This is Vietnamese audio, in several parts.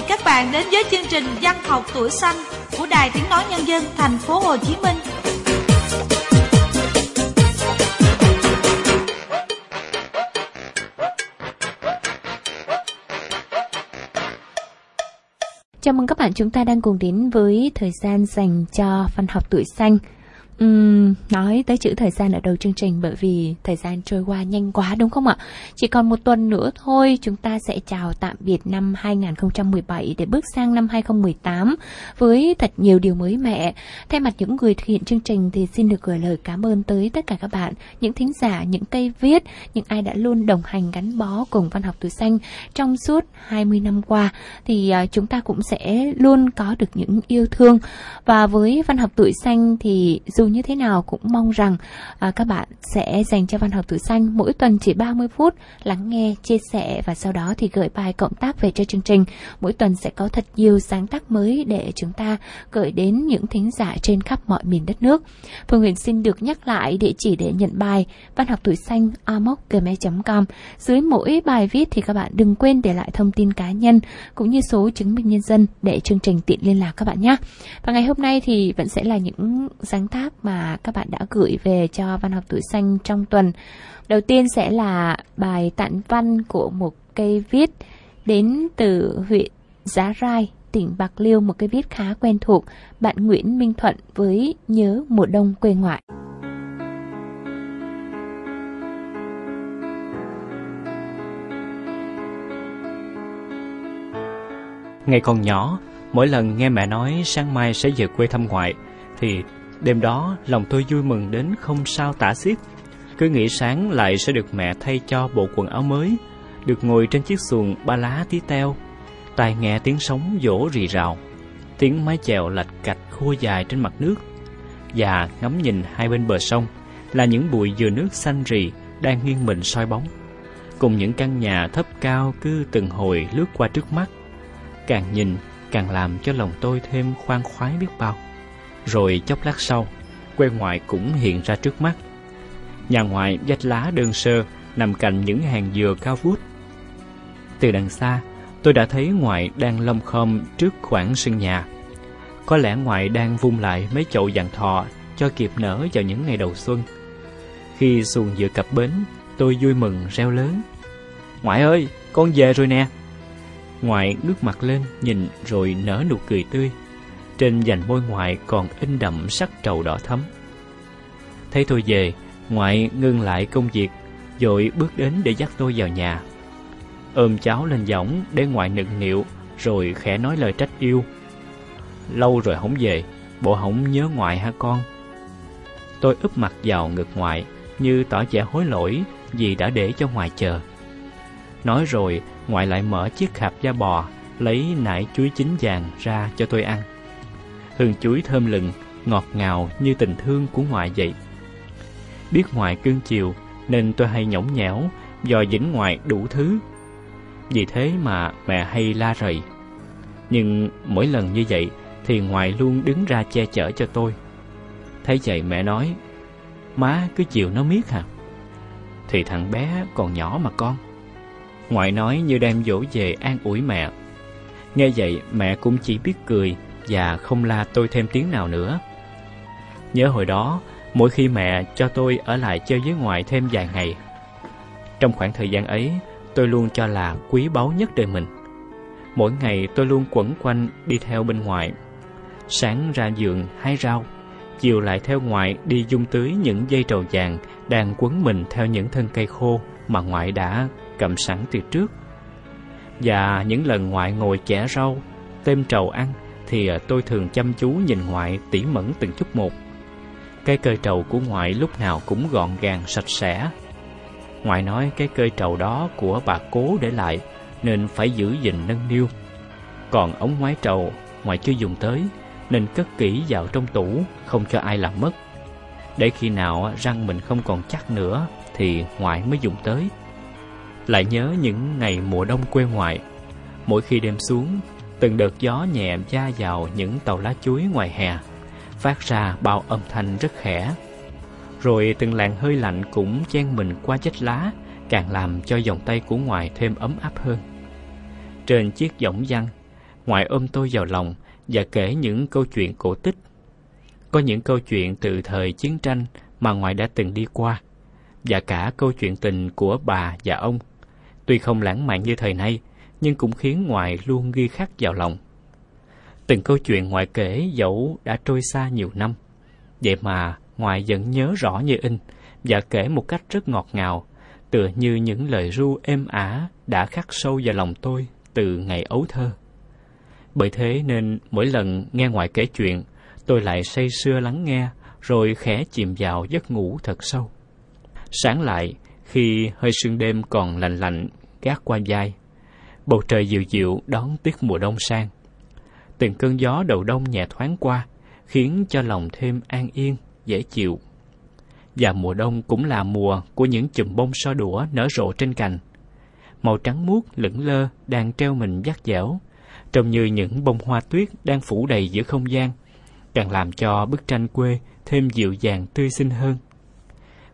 mời các bạn đến với chương trình Văn học tuổi xanh của Đài Tiếng Nói Nhân dân thành phố Hồ Chí Minh. Chào mừng các bạn chúng ta đang cùng đến với thời gian dành cho văn học tuổi xanh. Uhm, nói tới chữ thời gian ở đầu chương trình bởi vì thời gian trôi qua nhanh quá đúng không ạ? Chỉ còn một tuần nữa thôi chúng ta sẽ chào tạm biệt năm 2017 để bước sang năm 2018 với thật nhiều điều mới mẻ. Thay mặt những người thực hiện chương trình thì xin được gửi lời cảm ơn tới tất cả các bạn, những thính giả, những cây viết, những ai đã luôn đồng hành gắn bó cùng văn học tuổi xanh trong suốt 20 năm qua thì à, chúng ta cũng sẽ luôn có được những yêu thương và với văn học tuổi xanh thì dù như thế nào cũng mong rằng à, các bạn sẽ dành cho văn học tuổi xanh mỗi tuần chỉ 30 phút lắng nghe, chia sẻ và sau đó thì gửi bài cộng tác về cho chương trình. Mỗi tuần sẽ có thật nhiều sáng tác mới để chúng ta gửi đến những thính giả trên khắp mọi miền đất nước. Phương Huyền xin được nhắc lại địa chỉ để nhận bài văn học tuổi xanh amoc.gmail.com Dưới mỗi bài viết thì các bạn đừng quên để lại thông tin cá nhân cũng như số chứng minh nhân dân để chương trình tiện liên lạc các bạn nhé. Và ngày hôm nay thì vẫn sẽ là những sáng tác mà các bạn đã gửi về cho Văn học tuổi xanh trong tuần. Đầu tiên sẽ là bài tản văn của một cây viết đến từ huyện Giá Rai, tỉnh Bạc Liêu, một cây viết khá quen thuộc, bạn Nguyễn Minh Thuận với Nhớ mùa đông quê ngoại. Ngày còn nhỏ, mỗi lần nghe mẹ nói sáng mai sẽ về quê thăm ngoại, thì Đêm đó, lòng tôi vui mừng đến không sao tả xiết. Cứ nghĩ sáng lại sẽ được mẹ thay cho bộ quần áo mới, được ngồi trên chiếc xuồng ba lá tí teo, tai nghe tiếng sóng vỗ rì rào, tiếng mái chèo lạch cạch khô dài trên mặt nước, và ngắm nhìn hai bên bờ sông là những bụi dừa nước xanh rì đang nghiêng mình soi bóng, cùng những căn nhà thấp cao cứ từng hồi lướt qua trước mắt. Càng nhìn, càng làm cho lòng tôi thêm khoan khoái biết bao. Rồi chốc lát sau, quê ngoại cũng hiện ra trước mắt. Nhà ngoại vách lá đơn sơ nằm cạnh những hàng dừa cao vút. Từ đằng xa, tôi đã thấy ngoại đang lông khom trước khoảng sân nhà. Có lẽ ngoại đang vung lại mấy chậu dặn thọ cho kịp nở vào những ngày đầu xuân. Khi xuồng vừa cập bến, tôi vui mừng reo lớn. Ngoại ơi, con về rồi nè. Ngoại ngước mặt lên nhìn rồi nở nụ cười tươi. Trên dành môi ngoại còn in đậm sắc trầu đỏ thấm Thấy tôi về, Ngoại ngưng lại công việc Rồi bước đến để dắt tôi vào nhà. Ôm cháu lên giỏng để ngoại nựng nịu Rồi khẽ nói lời trách yêu. Lâu rồi không về, Bộ hổng nhớ ngoại hả con? Tôi úp mặt vào ngực ngoại, Như tỏ vẻ hối lỗi Vì đã để cho ngoại chờ. Nói rồi, ngoại lại mở chiếc hạp da bò, Lấy nải chuối chín vàng ra cho tôi ăn hương chuối thơm lừng, ngọt ngào như tình thương của ngoại vậy. Biết ngoại cưng chiều, nên tôi hay nhõng nhẽo, do dính ngoại đủ thứ. Vì thế mà mẹ hay la rầy. Nhưng mỗi lần như vậy, thì ngoại luôn đứng ra che chở cho tôi. Thấy vậy mẹ nói, má cứ chiều nó miết hả? Thì thằng bé còn nhỏ mà con. Ngoại nói như đem dỗ về an ủi mẹ. Nghe vậy mẹ cũng chỉ biết cười và không la tôi thêm tiếng nào nữa. Nhớ hồi đó, mỗi khi mẹ cho tôi ở lại chơi với ngoại thêm vài ngày. Trong khoảng thời gian ấy, tôi luôn cho là quý báu nhất đời mình. Mỗi ngày tôi luôn quẩn quanh đi theo bên ngoài. Sáng ra giường hái rau, chiều lại theo ngoại đi dung tưới những dây trầu vàng đang quấn mình theo những thân cây khô mà ngoại đã cầm sẵn từ trước. Và những lần ngoại ngồi chẻ rau, têm trầu ăn thì à, tôi thường chăm chú nhìn ngoại tỉ mẩn từng chút một. Cái cơi trầu của ngoại lúc nào cũng gọn gàng sạch sẽ. Ngoại nói cái cơi trầu đó của bà cố để lại nên phải giữ gìn nâng niu. Còn ống ngoái trầu ngoại chưa dùng tới nên cất kỹ vào trong tủ không cho ai làm mất. Để khi nào à, răng mình không còn chắc nữa thì ngoại mới dùng tới. Lại nhớ những ngày mùa đông quê ngoại, mỗi khi đêm xuống Từng đợt gió nhẹ da vào những tàu lá chuối ngoài hè, phát ra bao âm thanh rất khẽ. Rồi từng làn hơi lạnh cũng chen mình qua chết lá, càng làm cho vòng tay của ngoài thêm ấm áp hơn. Trên chiếc võng văn, ngoại ôm tôi vào lòng và kể những câu chuyện cổ tích. Có những câu chuyện từ thời chiến tranh mà ngoại đã từng đi qua, và cả câu chuyện tình của bà và ông. Tuy không lãng mạn như thời nay, nhưng cũng khiến ngoại luôn ghi khắc vào lòng. Từng câu chuyện ngoại kể dẫu đã trôi xa nhiều năm, vậy mà ngoại vẫn nhớ rõ như in và kể một cách rất ngọt ngào, tựa như những lời ru êm ả đã khắc sâu vào lòng tôi từ ngày ấu thơ. Bởi thế nên mỗi lần nghe ngoại kể chuyện, tôi lại say sưa lắng nghe, rồi khẽ chìm vào giấc ngủ thật sâu. Sáng lại, khi hơi sương đêm còn lạnh lạnh gác qua vai, bầu trời dịu dịu đón tiết mùa đông sang. Từng cơn gió đầu đông nhẹ thoáng qua, khiến cho lòng thêm an yên, dễ chịu. Và mùa đông cũng là mùa của những chùm bông so đũa nở rộ trên cành. Màu trắng muốt lững lơ đang treo mình dắt dẻo, trông như những bông hoa tuyết đang phủ đầy giữa không gian, càng làm cho bức tranh quê thêm dịu dàng tươi xinh hơn.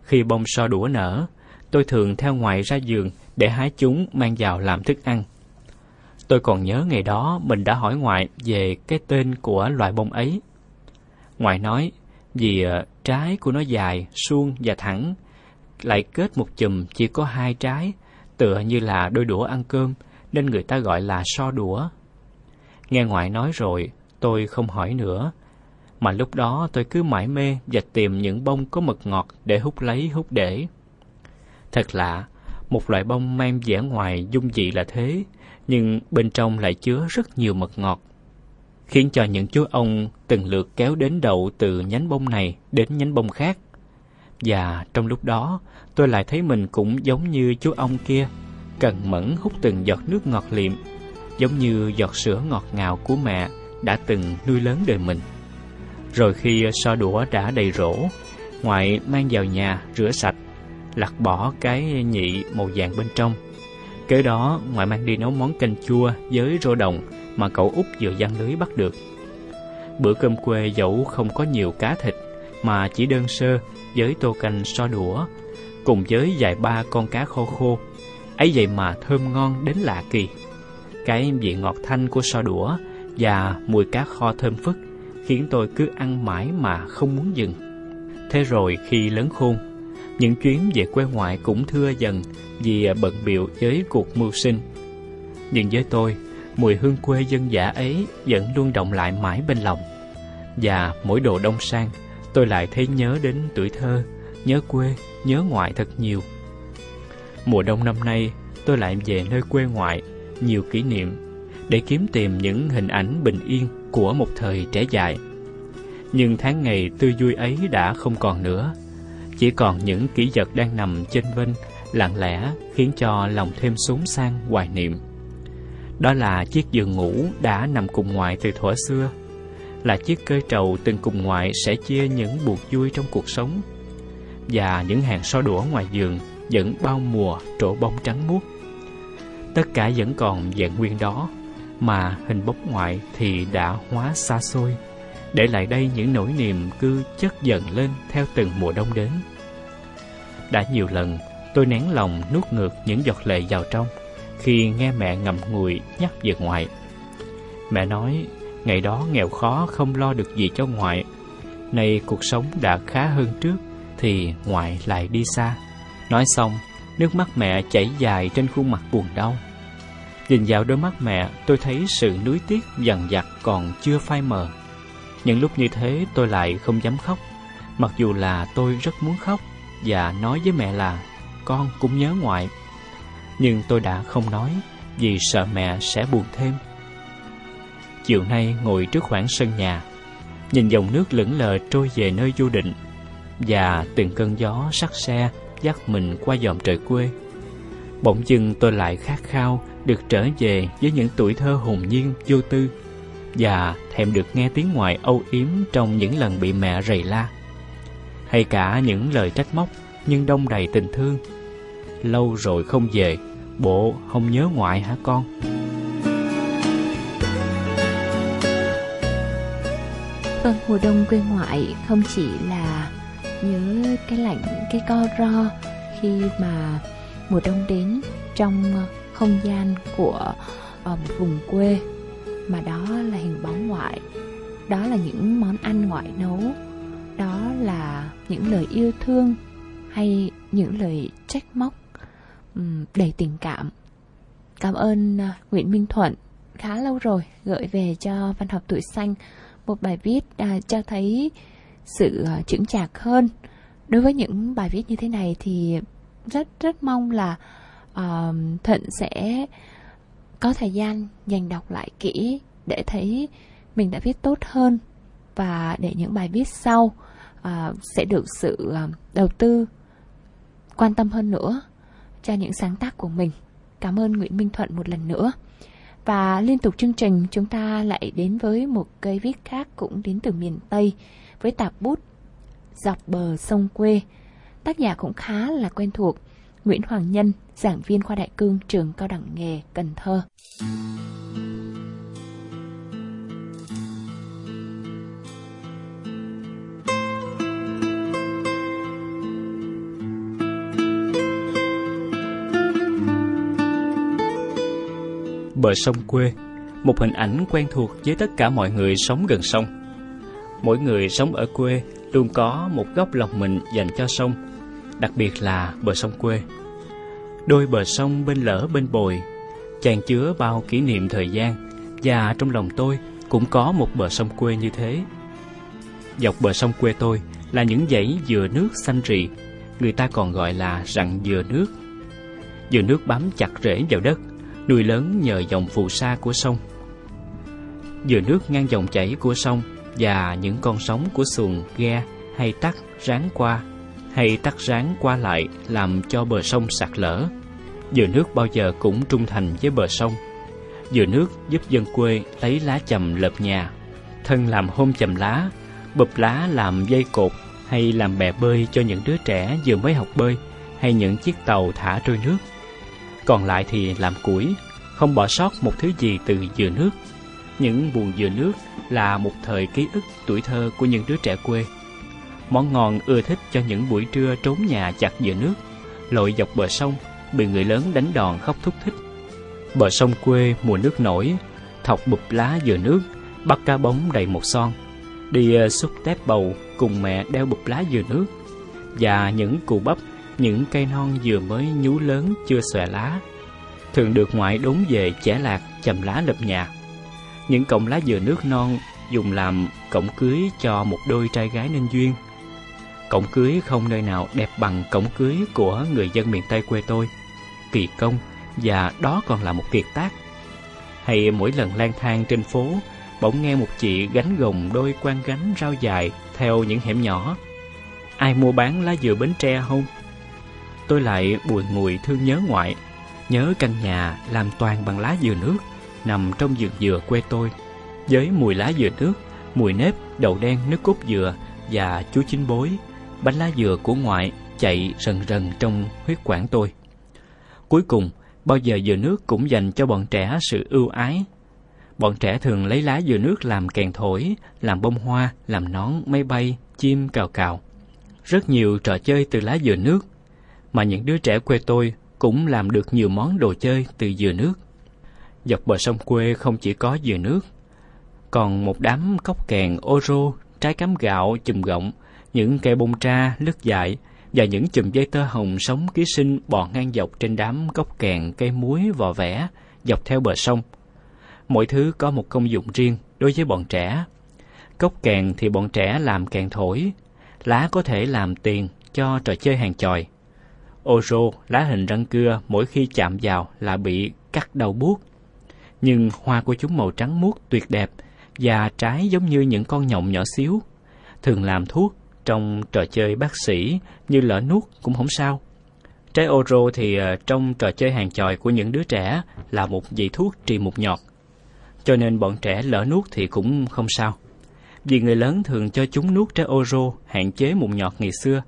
Khi bông so đũa nở, tôi thường theo ngoài ra giường để hái chúng mang vào làm thức ăn. Tôi còn nhớ ngày đó mình đã hỏi ngoại về cái tên của loại bông ấy. Ngoại nói, vì ờ, trái của nó dài, suông và thẳng, lại kết một chùm chỉ có hai trái, tựa như là đôi đũa ăn cơm, nên người ta gọi là so đũa. Nghe ngoại nói rồi, tôi không hỏi nữa, mà lúc đó tôi cứ mải mê và tìm những bông có mật ngọt để hút lấy hút để. Thật lạ, một loại bông mang vẻ ngoài dung dị là thế, nhưng bên trong lại chứa rất nhiều mật ngọt, khiến cho những chú ong từng lượt kéo đến đậu từ nhánh bông này đến nhánh bông khác. Và trong lúc đó, tôi lại thấy mình cũng giống như chú ong kia, cần mẫn hút từng giọt nước ngọt liệm, giống như giọt sữa ngọt ngào của mẹ đã từng nuôi lớn đời mình. Rồi khi so đũa đã đầy rổ, ngoại mang vào nhà rửa sạch, lặt bỏ cái nhị màu vàng bên trong. Kế đó, ngoại mang đi nấu món canh chua với rô đồng mà cậu út vừa giăng lưới bắt được. Bữa cơm quê dẫu không có nhiều cá thịt, mà chỉ đơn sơ với tô canh so đũa, cùng với vài ba con cá khô khô. ấy vậy mà thơm ngon đến lạ kỳ. Cái vị ngọt thanh của so đũa và mùi cá kho thơm phức khiến tôi cứ ăn mãi mà không muốn dừng. Thế rồi khi lớn khôn, những chuyến về quê ngoại cũng thưa dần vì bận biệu với cuộc mưu sinh. Nhưng với tôi, mùi hương quê dân dã ấy vẫn luôn động lại mãi bên lòng. Và mỗi độ đông sang, tôi lại thấy nhớ đến tuổi thơ, nhớ quê, nhớ ngoại thật nhiều. Mùa đông năm nay, tôi lại về nơi quê ngoại, nhiều kỷ niệm, để kiếm tìm những hình ảnh bình yên của một thời trẻ dài. Nhưng tháng ngày tươi vui ấy đã không còn nữa. Chỉ còn những kỷ vật đang nằm trên vinh, lặng lẽ khiến cho lòng thêm súng sang hoài niệm. Đó là chiếc giường ngủ đã nằm cùng ngoại từ thuở xưa, là chiếc cơi trầu từng cùng ngoại sẽ chia những buộc vui trong cuộc sống, và những hàng so đũa ngoài giường vẫn bao mùa trổ bông trắng muốt. Tất cả vẫn còn vẹn nguyên đó, mà hình bóng ngoại thì đã hóa xa xôi, để lại đây những nỗi niềm cứ chất dần lên theo từng mùa đông đến. Đã nhiều lần, tôi nén lòng nuốt ngược những giọt lệ vào trong khi nghe mẹ ngậm ngùi nhắc về ngoại. Mẹ nói, ngày đó nghèo khó không lo được gì cho ngoại. Nay cuộc sống đã khá hơn trước, thì ngoại lại đi xa. Nói xong, nước mắt mẹ chảy dài trên khuôn mặt buồn đau. Nhìn vào đôi mắt mẹ, tôi thấy sự nuối tiếc dằn vặt còn chưa phai mờ. Những lúc như thế tôi lại không dám khóc, mặc dù là tôi rất muốn khóc và nói với mẹ là con cũng nhớ ngoại. Nhưng tôi đã không nói vì sợ mẹ sẽ buồn thêm. Chiều nay ngồi trước khoảng sân nhà, nhìn dòng nước lững lờ trôi về nơi vô định và từng cơn gió sắc xe dắt mình qua dòm trời quê. Bỗng dưng tôi lại khát khao được trở về với những tuổi thơ hồn nhiên vô tư và thèm được nghe tiếng ngoại âu yếm trong những lần bị mẹ rầy la. Hay cả những lời trách móc nhưng đông đầy tình thương. Lâu rồi không về bộ không nhớ ngoại hả con? Vâng mùa đông quê ngoại không chỉ là nhớ cái lạnh cái co ro khi mà mùa đông đến trong không gian của uh, vùng quê mà đó là hình bóng ngoại. Đó là những món ăn ngoại nấu. Đó là những lời yêu thương hay những lời trách móc đầy tình cảm. Cảm ơn à, nguyễn minh thuận. Khá lâu rồi gửi về cho văn học tuổi xanh một bài viết à, cho thấy sự uh, chững chạc hơn. Đối với những bài viết như thế này thì rất rất mong là uh, thuận sẽ có thời gian dành đọc lại kỹ để thấy mình đã viết tốt hơn và để những bài viết sau à, sẽ được sự à, đầu tư quan tâm hơn nữa cho những sáng tác của mình. Cảm ơn Nguyễn Minh Thuận một lần nữa. Và liên tục chương trình chúng ta lại đến với một cây viết khác cũng đến từ miền Tây với tạp bút Dọc bờ sông quê. Tác giả cũng khá là quen thuộc, Nguyễn Hoàng Nhân, giảng viên khoa đại cương trường cao đẳng nghề Cần Thơ. Bờ sông quê, một hình ảnh quen thuộc với tất cả mọi người sống gần sông. Mỗi người sống ở quê luôn có một góc lòng mình dành cho sông, đặc biệt là bờ sông quê. Đôi bờ sông bên lỡ bên bồi, tràn chứa bao kỷ niệm thời gian, và trong lòng tôi cũng có một bờ sông quê như thế. Dọc bờ sông quê tôi là những dãy dừa nước xanh rì, người ta còn gọi là rặng dừa nước. Dừa nước bám chặt rễ vào đất, nuôi lớn nhờ dòng phù sa của sông. Dừa nước ngăn dòng chảy của sông và những con sóng của xuồng, ghe hay tắc ráng qua hay tắc ráng qua lại làm cho bờ sông sạt lở. Dừa nước bao giờ cũng trung thành với bờ sông. Dừa nước giúp dân quê lấy lá chầm lợp nhà, thân làm hôm chầm lá, bụp lá làm dây cột hay làm bè bơi cho những đứa trẻ vừa mới học bơi hay những chiếc tàu thả trôi nước. Còn lại thì làm củi, không bỏ sót một thứ gì từ dừa nước. Những buồn dừa nước là một thời ký ức tuổi thơ của những đứa trẻ quê. Món ngon ưa thích cho những buổi trưa trốn nhà chặt dừa nước, lội dọc bờ sông, bị người lớn đánh đòn khóc thúc thích. Bờ sông quê mùa nước nổi, thọc bụp lá dừa nước, bắt cá bóng đầy một son, đi ờ, xúc tép bầu cùng mẹ đeo bụp lá dừa nước, và những củ bắp, những cây non vừa mới nhú lớn chưa xòe lá, thường được ngoại đốn về chẻ lạc chầm lá lập nhà. Những cọng lá dừa nước non dùng làm cổng cưới cho một đôi trai gái nên duyên. Cổng cưới không nơi nào đẹp bằng cổng cưới của người dân miền Tây quê tôi. Kỳ công và đó còn là một kiệt tác. Hay mỗi lần lang thang trên phố, bỗng nghe một chị gánh gồng đôi quan gánh rau dài theo những hẻm nhỏ. Ai mua bán lá dừa Bến Tre không? Tôi lại buồn ngùi thương nhớ ngoại, nhớ căn nhà làm toàn bằng lá dừa nước nằm trong vườn dừa quê tôi, với mùi lá dừa nước, mùi nếp, đậu đen, nước cốt dừa và chú chín bối, bánh lá dừa của ngoại chạy rần rần trong huyết quản tôi. Cuối cùng, bao giờ dừa nước cũng dành cho bọn trẻ sự ưu ái. Bọn trẻ thường lấy lá dừa nước làm kèn thổi, làm bông hoa, làm nón, máy bay, chim cào cào. Rất nhiều trò chơi từ lá dừa nước, mà những đứa trẻ quê tôi cũng làm được nhiều món đồ chơi từ dừa nước. Dọc bờ sông quê không chỉ có dừa nước, còn một đám cốc kèn, ô rô, trái cám gạo, chùm gọng, những cây bông tra, lứt dại và những chùm dây tơ hồng sống ký sinh bò ngang dọc trên đám gốc kèn, cây muối, vò vẽ, dọc theo bờ sông. Mỗi thứ có một công dụng riêng đối với bọn trẻ. Cốc kèn thì bọn trẻ làm kèn thổi, lá có thể làm tiền cho trò chơi hàng chòi. Ô rô, lá hình răng cưa mỗi khi chạm vào là bị cắt đầu buốt nhưng hoa của chúng màu trắng muốt tuyệt đẹp và trái giống như những con nhộng nhỏ xíu, thường làm thuốc trong trò chơi bác sĩ như lỡ nuốt cũng không sao. Trái ô rô thì ờ, trong trò chơi hàng chòi của những đứa trẻ là một vị thuốc trị mụn nhọt, cho nên bọn trẻ lỡ nuốt thì cũng không sao. Vì người lớn thường cho chúng nuốt trái ô rô hạn chế mụn nhọt ngày xưa.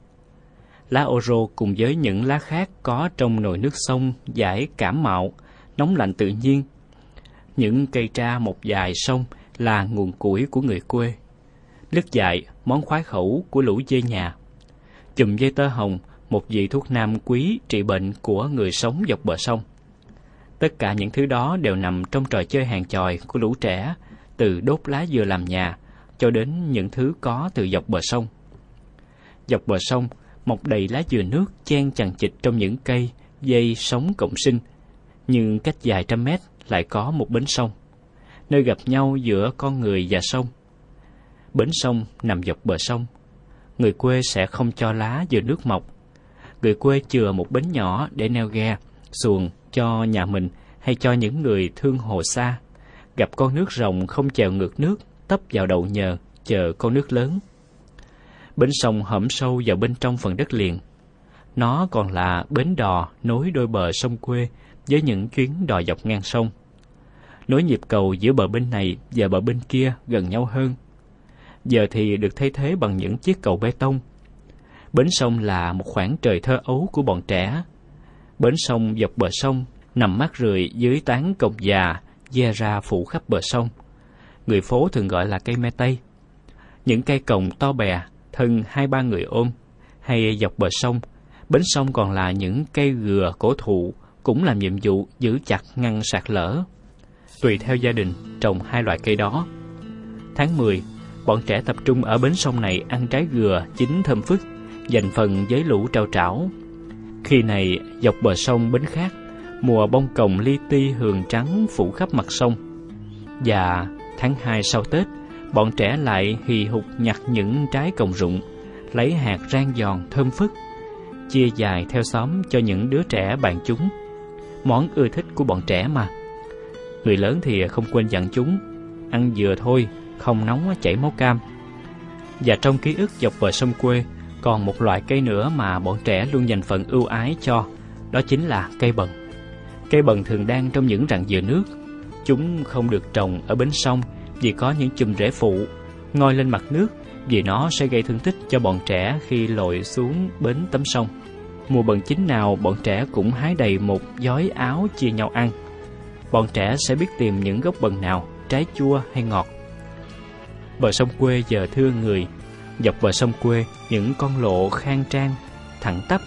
Lá ô rô cùng với những lá khác có trong nồi nước sông giải cảm mạo, nóng lạnh tự nhiên những cây tra một dài sông là nguồn củi của người quê. Lứt dại, món khoái khẩu của lũ dê nhà. Chùm dây tơ hồng, một vị thuốc nam quý trị bệnh của người sống dọc bờ sông. Tất cả những thứ đó đều nằm trong trò chơi hàng chòi của lũ trẻ, từ đốt lá dừa làm nhà cho đến những thứ có từ dọc bờ sông. Dọc bờ sông, mọc đầy lá dừa nước chen chằng chịt trong những cây, dây sống cộng sinh, nhưng cách dài trăm mét lại có một bến sông, nơi gặp nhau giữa con người và sông. Bến sông nằm dọc bờ sông, người quê sẽ không cho lá dừa nước mọc. Người quê chừa một bến nhỏ để neo ghe, xuồng cho nhà mình hay cho những người thương hồ xa. Gặp con nước rộng không chèo ngược nước, tấp vào đầu nhờ, chờ con nước lớn. Bến sông hõm sâu vào bên trong phần đất liền. Nó còn là bến đò nối đôi bờ sông quê với những chuyến đò dọc ngang sông. Nối nhịp cầu giữa bờ bên này và bờ bên kia gần nhau hơn. Giờ thì được thay thế bằng những chiếc cầu bê tông. Bến sông là một khoảng trời thơ ấu của bọn trẻ. Bến sông dọc bờ sông nằm mát rượi dưới tán cồng già, dè ra phủ khắp bờ sông. Người phố thường gọi là cây me tây. Những cây cồng to bè, thân hai ba người ôm, hay dọc bờ sông, bến sông còn là những cây gừa cổ thụ, cũng làm nhiệm vụ giữ chặt ngăn sạt lở. Tùy theo gia đình, trồng hai loại cây đó. Tháng 10, bọn trẻ tập trung ở bến sông này ăn trái gừa chín thơm phức, dành phần với lũ trao trảo. Khi này, dọc bờ sông bến khác, mùa bông cồng li ti hường trắng phủ khắp mặt sông. Và tháng 2 sau Tết, bọn trẻ lại hì hục nhặt những trái cồng rụng, lấy hạt rang giòn thơm phức, chia dài theo xóm cho những đứa trẻ bạn chúng. Món ưa thích của bọn trẻ mà. Người lớn thì không quên dặn chúng, ăn dừa thôi, không nóng chảy máu cam. Và trong ký ức dọc bờ sông quê, còn một loại cây nữa mà bọn trẻ luôn dành phần ưu ái cho, đó chính là cây bần. Cây bần thường đang trong những rặng dừa nước. Chúng không được trồng ở bến sông vì có những chùm rễ phụ, ngoi lên mặt nước vì nó sẽ gây thương tích cho bọn trẻ khi lội xuống bến tấm sông. Mùa bần chính nào bọn trẻ cũng hái đầy một giói áo chia nhau ăn. Bọn trẻ sẽ biết tìm những gốc bần nào, trái chua hay ngọt. Bờ sông quê giờ thương người, dọc bờ sông quê những con lộ khang trang, thẳng tắp.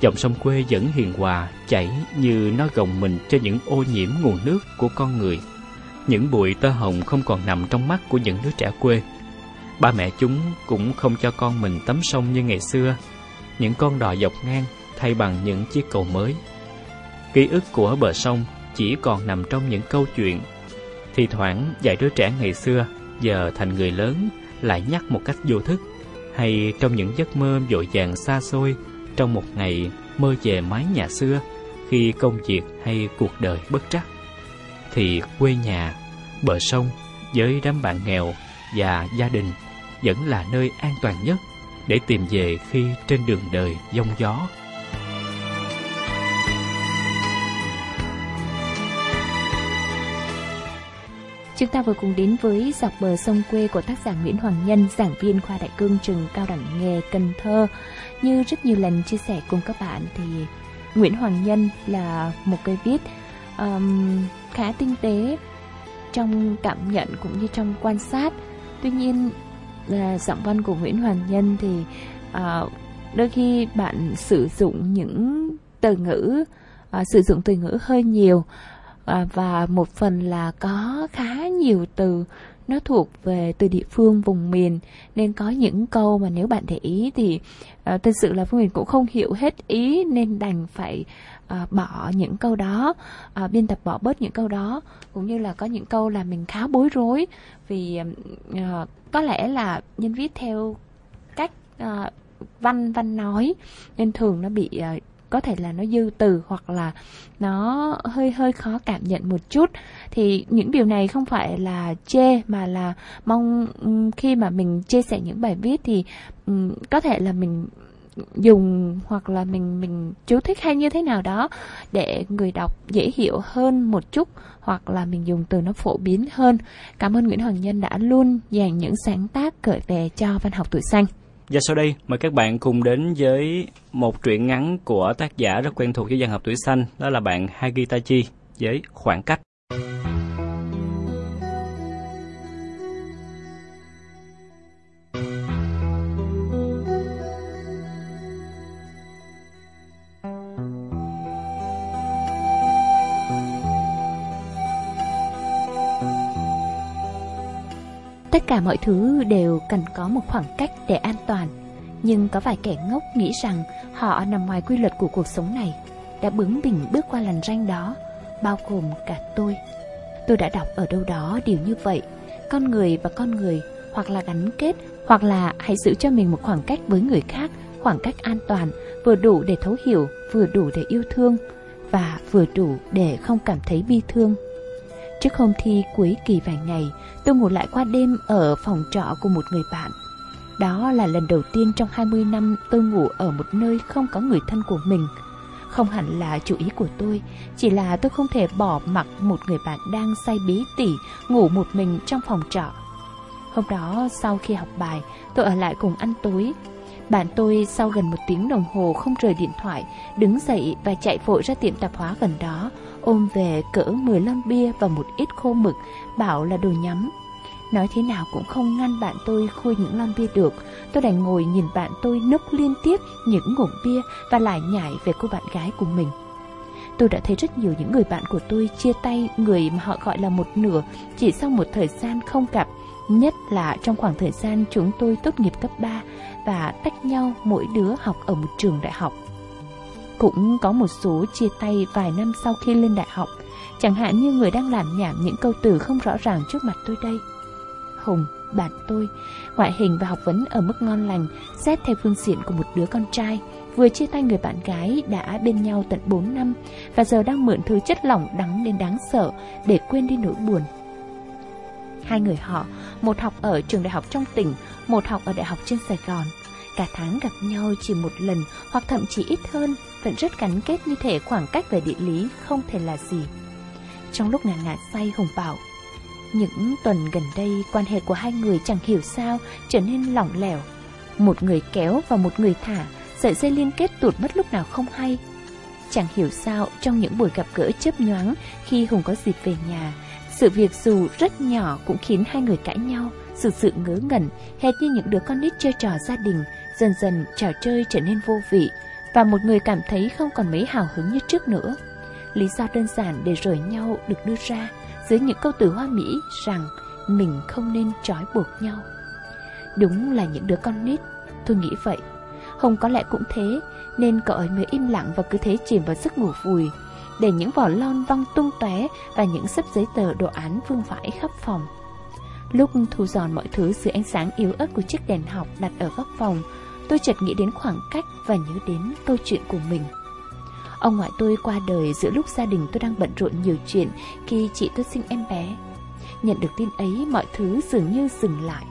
Dòng sông quê vẫn hiền hòa, chảy như nó gồng mình cho những ô nhiễm nguồn nước của con người. Những bụi tơ hồng không còn nằm trong mắt của những đứa trẻ quê. Ba mẹ chúng cũng không cho con mình tắm sông như ngày xưa. Những con đò dọc ngang thay bằng những chiếc cầu mới. Ký ức của bờ sông chỉ còn nằm trong những câu chuyện. Thì thoảng vài đứa trẻ ngày xưa giờ thành người lớn lại nhắc một cách vô thức, hay trong những giấc mơ vội vàng xa xôi trong một ngày mơ về mái nhà xưa khi công việc hay cuộc đời bất trắc, thì quê nhà, bờ sông với đám bạn nghèo và gia đình vẫn là nơi an toàn nhất để tìm về khi trên đường đời giông gió. Chúng ta vừa cùng đến với dọc bờ sông quê của tác giả Nguyễn Hoàng Nhân, giảng viên khoa đại cương trường cao đẳng nghề Cần Thơ. Như rất nhiều lần chia sẻ cùng các bạn thì Nguyễn Hoàng Nhân là một cây viết um, khá tinh tế trong cảm nhận cũng như trong quan sát. Tuy nhiên là giọng văn của Nguyễn Hoàng Nhân thì uh, đôi khi bạn sử dụng những từ ngữ uh, sử dụng từ ngữ hơi nhiều à, và một phần là có khá nhiều từ nó thuộc về từ địa phương vùng miền. Nên có những câu mà nếu bạn để ý thì uh, thật sự là phương miền cũng không hiểu hết ý nên đành phải uh, bỏ những câu đó uh, biên tập bỏ bớt những câu đó. Cũng như là có những câu là mình khá bối rối vì uh, có lẽ là nhân viết theo cách uh, văn văn nói. Nên thường nó bị uh, có thể là nó dư từ hoặc là nó hơi hơi khó cảm nhận một chút thì những điều này không phải là chê mà là mong khi mà mình chia sẻ những bài viết thì um, có thể là mình dùng hoặc là mình mình chú thích hay như thế nào đó để người đọc dễ hiểu hơn một chút hoặc là mình dùng từ nó phổ biến hơn. Cảm ơn Nguyễn Hoàng Nhân đã luôn dành những sáng tác cởi về cho văn học tuổi xanh. Và sau đây, mời các bạn cùng đến với một truyện ngắn của tác giả rất quen thuộc với dân học tuổi xanh, đó là bạn Hagitachi với khoảng cách. Tất cả mọi thứ đều cần có một khoảng cách để an toàn. Nhưng có vài kẻ ngốc nghĩ rằng họ nằm ngoài quy luật của cuộc sống này, đã bướng bỉnh bước qua làn ranh đó, bao gồm cả tôi. Tôi đã đọc ở đâu đó điều như vậy, con người và con người hoặc là gắn kết, hoặc là hãy giữ cho mình một khoảng cách với người khác, khoảng cách an toàn, vừa đủ để thấu hiểu, vừa đủ để yêu thương, và vừa đủ để không cảm thấy bi thương. Trước hôm thi cuối kỳ vài ngày, tôi ngủ lại qua đêm ở phòng trọ của một người bạn. Đó là lần đầu tiên trong 20 năm tôi ngủ ở một nơi không có người thân của mình. Không hẳn là chủ ý của tôi, chỉ là tôi không thể bỏ mặc một người bạn đang say bí tỉ ngủ một mình trong phòng trọ. Hôm đó sau khi học bài, tôi ở lại cùng ăn tối. Bạn tôi sau gần một tiếng đồng hồ không rời điện thoại, đứng dậy và chạy vội ra tiệm tạp hóa gần đó, ôm về cỡ 15 bia và một ít khô mực, bảo là đồ nhắm. Nói thế nào cũng không ngăn bạn tôi khui những lon bia được. Tôi đành ngồi nhìn bạn tôi nốc liên tiếp những ngụm bia và lại nhảy về cô bạn gái của mình. Tôi đã thấy rất nhiều những người bạn của tôi chia tay người mà họ gọi là một nửa chỉ sau một thời gian không gặp. Nhất là trong khoảng thời gian chúng tôi tốt nghiệp cấp 3 và tách nhau mỗi đứa học ở một trường đại học. Cũng có một số chia tay vài năm sau khi lên đại học, chẳng hạn như người đang làm nhảm những câu từ không rõ ràng trước mặt tôi đây. Hùng, bạn tôi, ngoại hình và học vấn ở mức ngon lành, xét theo phương diện của một đứa con trai, vừa chia tay người bạn gái đã bên nhau tận 4 năm và giờ đang mượn thứ chất lỏng đắng đến đáng sợ để quên đi nỗi buồn. Hai người họ, một học ở trường đại học trong tỉnh, một học ở đại học trên Sài Gòn. Cả tháng gặp nhau chỉ một lần hoặc thậm chí ít hơn, vẫn rất gắn kết như thể khoảng cách về địa lý không thể là gì. Trong lúc ngả ngả say Hùng bảo, những tuần gần đây quan hệ của hai người chẳng hiểu sao trở nên lỏng lẻo. Một người kéo và một người thả, sợi dây liên kết tụt mất lúc nào không hay. Chẳng hiểu sao trong những buổi gặp gỡ chớp nhoáng khi Hùng có dịp về nhà, sự việc dù rất nhỏ cũng khiến hai người cãi nhau, sự sự ngớ ngẩn, hệt như những đứa con nít chơi trò gia đình, dần dần trò chơi trở nên vô vị, và một người cảm thấy không còn mấy hào hứng như trước nữa. Lý do đơn giản để rời nhau được đưa ra dưới những câu từ hoa mỹ rằng mình không nên trói buộc nhau. Đúng là những đứa con nít, tôi nghĩ vậy. Hồng có lẽ cũng thế, nên cậu ấy mới im lặng và cứ thế chìm vào giấc ngủ vùi, để những vỏ lon văng tung tóe và những sấp giấy tờ đồ án vương vãi khắp phòng. Lúc thu dọn mọi thứ dưới ánh sáng yếu ớt của chiếc đèn học đặt ở góc phòng, tôi chợt nghĩ đến khoảng cách và nhớ đến câu chuyện của mình. Ông ngoại tôi qua đời giữa lúc gia đình tôi đang bận rộn nhiều chuyện khi chị tôi sinh em bé. Nhận được tin ấy mọi thứ dường như dừng lại.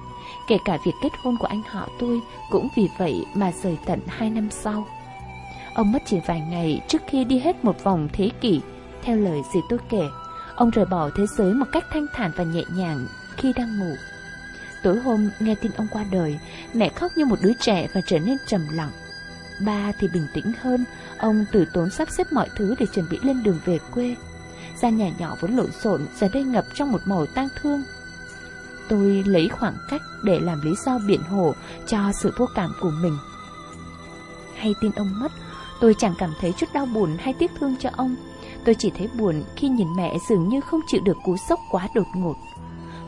Kể cả việc kết hôn của anh họ tôi cũng vì vậy mà rời tận hai năm sau. Ông mất chỉ vài ngày trước khi đi hết một vòng thế kỷ. Theo lời dì tôi kể, ông rời bỏ thế giới một cách thanh thản và nhẹ nhàng khi đang ngủ. Tối hôm nghe tin ông qua đời, mẹ khóc như một đứa trẻ và trở nên trầm lặng. Ba thì bình tĩnh hơn, ông từ tốn sắp xếp mọi thứ để chuẩn bị lên đường về quê. Gia nhà nhỏ vốn lộn xộn giờ đây ngập trong một màu tang thương. Tôi lấy khoảng cách để làm lý do biện hộ cho sự vô cảm của mình. Hay tin ông mất, tôi chẳng cảm thấy chút đau buồn hay tiếc thương cho ông. Tôi chỉ thấy buồn khi nhìn mẹ dường như không chịu được cú sốc quá đột ngột.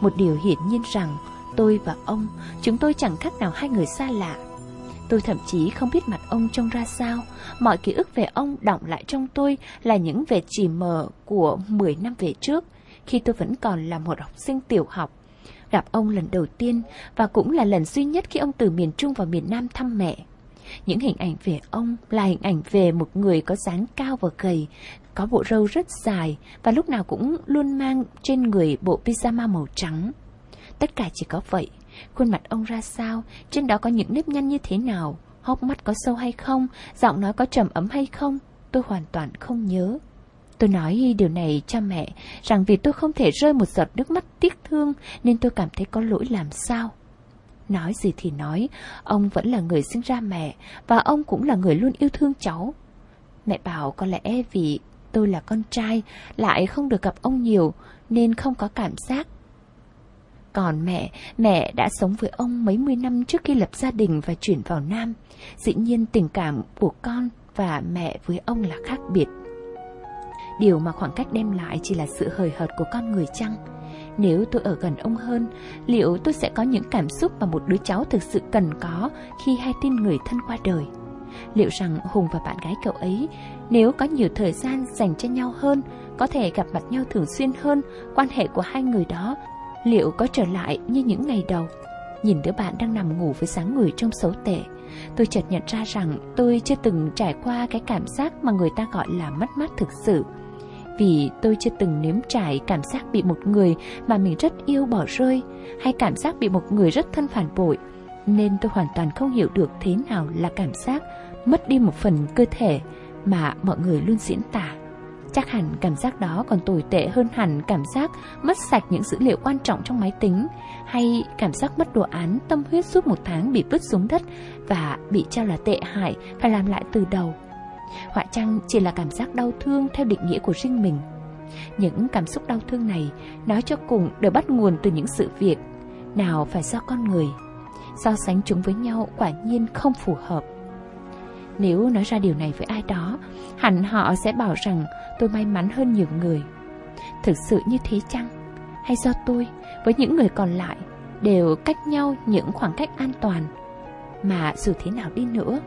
Một điều hiển nhiên rằng tôi và ông, chúng tôi chẳng khác nào hai người xa lạ. Tôi thậm chí không biết mặt ông trông ra sao. Mọi ký ức về ông đọng lại trong tôi là những vệt chỉ mờ của 10 năm về trước, khi tôi vẫn còn là một học sinh tiểu học. Gặp ông lần đầu tiên và cũng là lần duy nhất khi ông từ miền Trung vào miền Nam thăm mẹ. Những hình ảnh về ông là hình ảnh về một người có dáng cao và gầy, có bộ râu rất dài và lúc nào cũng luôn mang trên người bộ pyjama màu trắng. Tất cả chỉ có vậy. Khuôn mặt ông ra sao, trên đó có những nếp nhăn như thế nào, hốc mắt có sâu hay không, giọng nói có trầm ấm hay không, tôi hoàn toàn không nhớ. Tôi nói điều này cho mẹ, rằng vì tôi không thể rơi một giọt nước mắt tiếc thương nên tôi cảm thấy có lỗi làm sao. Nói gì thì nói, ông vẫn là người sinh ra mẹ và ông cũng là người luôn yêu thương cháu. Mẹ bảo có lẽ vì tôi là con trai, lại không được gặp ông nhiều nên không có cảm giác còn mẹ, mẹ đã sống với ông mấy mươi năm trước khi lập gia đình và chuyển vào Nam. Dĩ nhiên tình cảm của con và mẹ với ông là khác biệt. Điều mà khoảng cách đem lại chỉ là sự hời hợt của con người chăng? Nếu tôi ở gần ông hơn, liệu tôi sẽ có những cảm xúc mà một đứa cháu thực sự cần có khi hay tin người thân qua đời? Liệu rằng Hùng và bạn gái cậu ấy, nếu có nhiều thời gian dành cho nhau hơn, có thể gặp mặt nhau thường xuyên hơn, quan hệ của hai người đó, liệu có trở lại như những ngày đầu? Nhìn đứa bạn đang nằm ngủ với dáng người trông xấu tệ, tôi chợt nhận ra rằng tôi chưa từng trải qua cái cảm giác mà người ta gọi là mất mát thực sự vì tôi chưa từng nếm trải cảm giác bị một người mà mình rất yêu bỏ rơi, hay cảm giác bị một người rất thân phản bội, nên tôi hoàn toàn không hiểu được thế nào là cảm giác mất đi một phần cơ thể mà mọi người luôn diễn tả. Chắc hẳn cảm giác đó còn tồi tệ hơn hẳn cảm giác mất sạch những dữ liệu quan trọng trong máy tính, hay cảm giác mất đồ án tâm huyết suốt một tháng bị vứt xuống đất và bị cho là tệ hại phải làm lại từ đầu. Họa chăng chỉ là cảm giác đau thương theo định nghĩa của riêng mình. Những cảm xúc đau thương này nói cho cùng đều bắt nguồn từ những sự việc nào phải do con người. So sánh chúng với nhau quả nhiên không phù hợp. Nếu nói ra điều này với ai đó, hẳn họ sẽ bảo rằng tôi may mắn hơn nhiều người. Thực sự như thế chăng? Hay do tôi với những người còn lại đều cách nhau những khoảng cách an toàn? Mà dù thế nào đi nữa,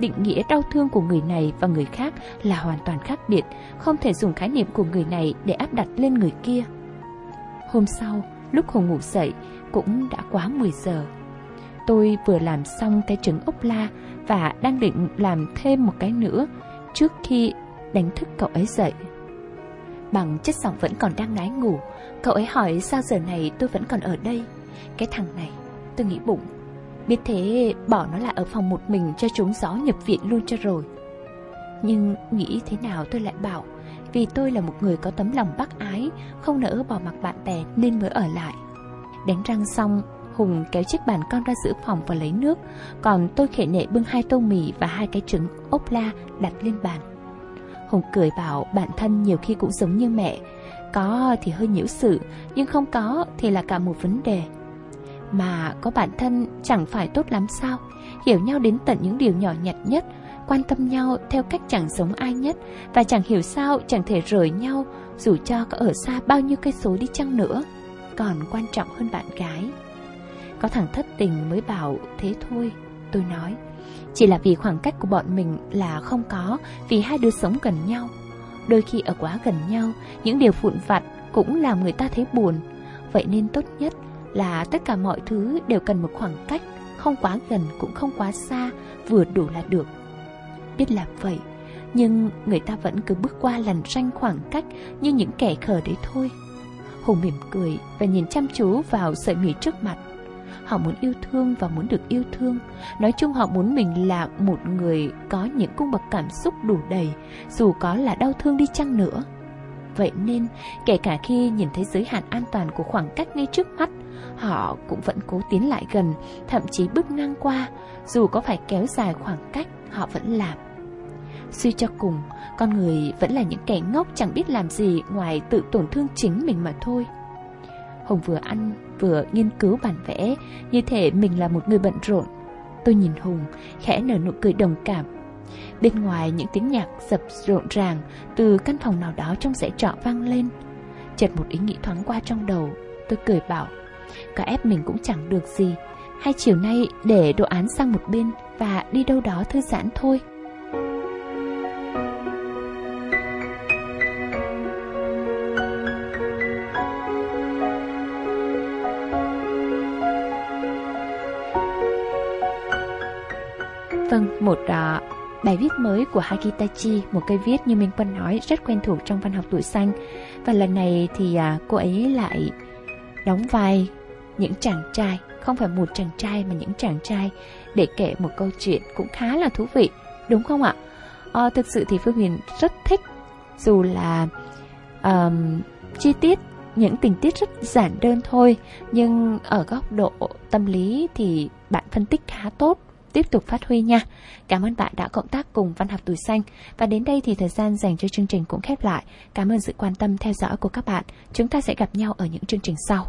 định nghĩa đau thương của người này và người khác là hoàn toàn khác biệt, không thể dùng khái niệm của người này để áp đặt lên người kia. Hôm sau, lúc Hồng ngủ dậy, cũng đã quá 10 giờ. Tôi vừa làm xong cái trứng ốc la và đang định làm thêm một cái nữa trước khi đánh thức cậu ấy dậy. Bằng chất giọng vẫn còn đang ngái ngủ, cậu ấy hỏi sao giờ này tôi vẫn còn ở đây. Cái thằng này, tôi nghĩ bụng, Biết thế, bỏ nó lại ở phòng một mình cho chúng gió nhập viện luôn cho rồi. Nhưng nghĩ thế nào tôi lại bảo, Vì tôi là một người có tấm lòng bác ái, Không nỡ bỏ mặc bạn bè nên mới ở lại. Đánh răng xong, Hùng kéo chiếc bàn con ra giữa phòng và lấy nước, Còn tôi khệ nệ bưng hai tô mì và hai cái trứng ốp la đặt lên bàn. Hùng cười bảo bản thân nhiều khi cũng giống như mẹ, Có thì hơi nhiễu sự, Nhưng không có thì là cả một vấn đề mà có bản thân chẳng phải tốt lắm sao? Hiểu nhau đến tận những điều nhỏ nhặt nhất, Quan tâm nhau theo cách chẳng giống ai nhất, Và chẳng hiểu sao chẳng thể rời nhau, Dù cho có ở xa bao nhiêu cây số đi chăng nữa. Còn quan trọng hơn bạn gái. Có thằng thất tình mới bảo thế thôi. Tôi nói, Chỉ là vì khoảng cách của bọn mình là không có, Vì hai đứa sống gần nhau. Đôi khi ở quá gần nhau, Những điều vụn vặt cũng làm người ta thấy buồn. Vậy nên tốt nhất là tất cả mọi thứ đều cần một khoảng cách, không quá gần cũng không quá xa, vừa đủ là được. Biết là vậy, nhưng người ta vẫn cứ bước qua lằn ranh khoảng cách như những kẻ khờ đấy thôi. Hùng mỉm cười và nhìn chăm chú vào sợi mì trước mặt. Họ muốn yêu thương và muốn được yêu thương. Nói chung họ muốn mình là một người có những cung bậc cảm xúc đủ đầy, dù có là đau thương đi chăng nữa. Vậy nên, kể cả khi nhìn thấy giới hạn an toàn của khoảng cách ngay trước mắt, họ cũng vẫn cố tiến lại gần, thậm chí bước ngang qua, dù có phải kéo dài khoảng cách, họ vẫn làm. Suy cho cùng, con người vẫn là những kẻ ngốc chẳng biết làm gì ngoài tự tổn thương chính mình mà thôi. Hồng vừa ăn, vừa nghiên cứu bản vẽ, như thể mình là một người bận rộn. Tôi nhìn Hùng, khẽ nở nụ cười đồng cảm. Bên ngoài những tiếng nhạc dập rộn ràng từ căn phòng nào đó trong dãy trọ vang lên. Chợt một ý nghĩ thoáng qua trong đầu, tôi cười bảo Cả ép mình cũng chẳng được gì Hay chiều nay để đồ án sang một bên Và đi đâu đó thư giãn thôi Vâng, một uh, bài viết mới của Hakitachi, một cây viết như Minh Quân nói rất quen thuộc trong văn học tuổi xanh. Và lần này thì uh, cô ấy lại đóng vai những chàng trai, không phải một chàng trai mà những chàng trai để kể một câu chuyện cũng khá là thú vị, đúng không ạ? À, thực sự thì Phương Huyền rất thích dù là um, chi tiết những tình tiết rất giản đơn thôi nhưng ở góc độ tâm lý thì bạn phân tích khá tốt tiếp tục phát huy nha. Cảm ơn bạn đã cộng tác cùng Văn học Tuổi Xanh. Và đến đây thì thời gian dành cho chương trình cũng khép lại. Cảm ơn sự quan tâm theo dõi của các bạn. Chúng ta sẽ gặp nhau ở những chương trình sau.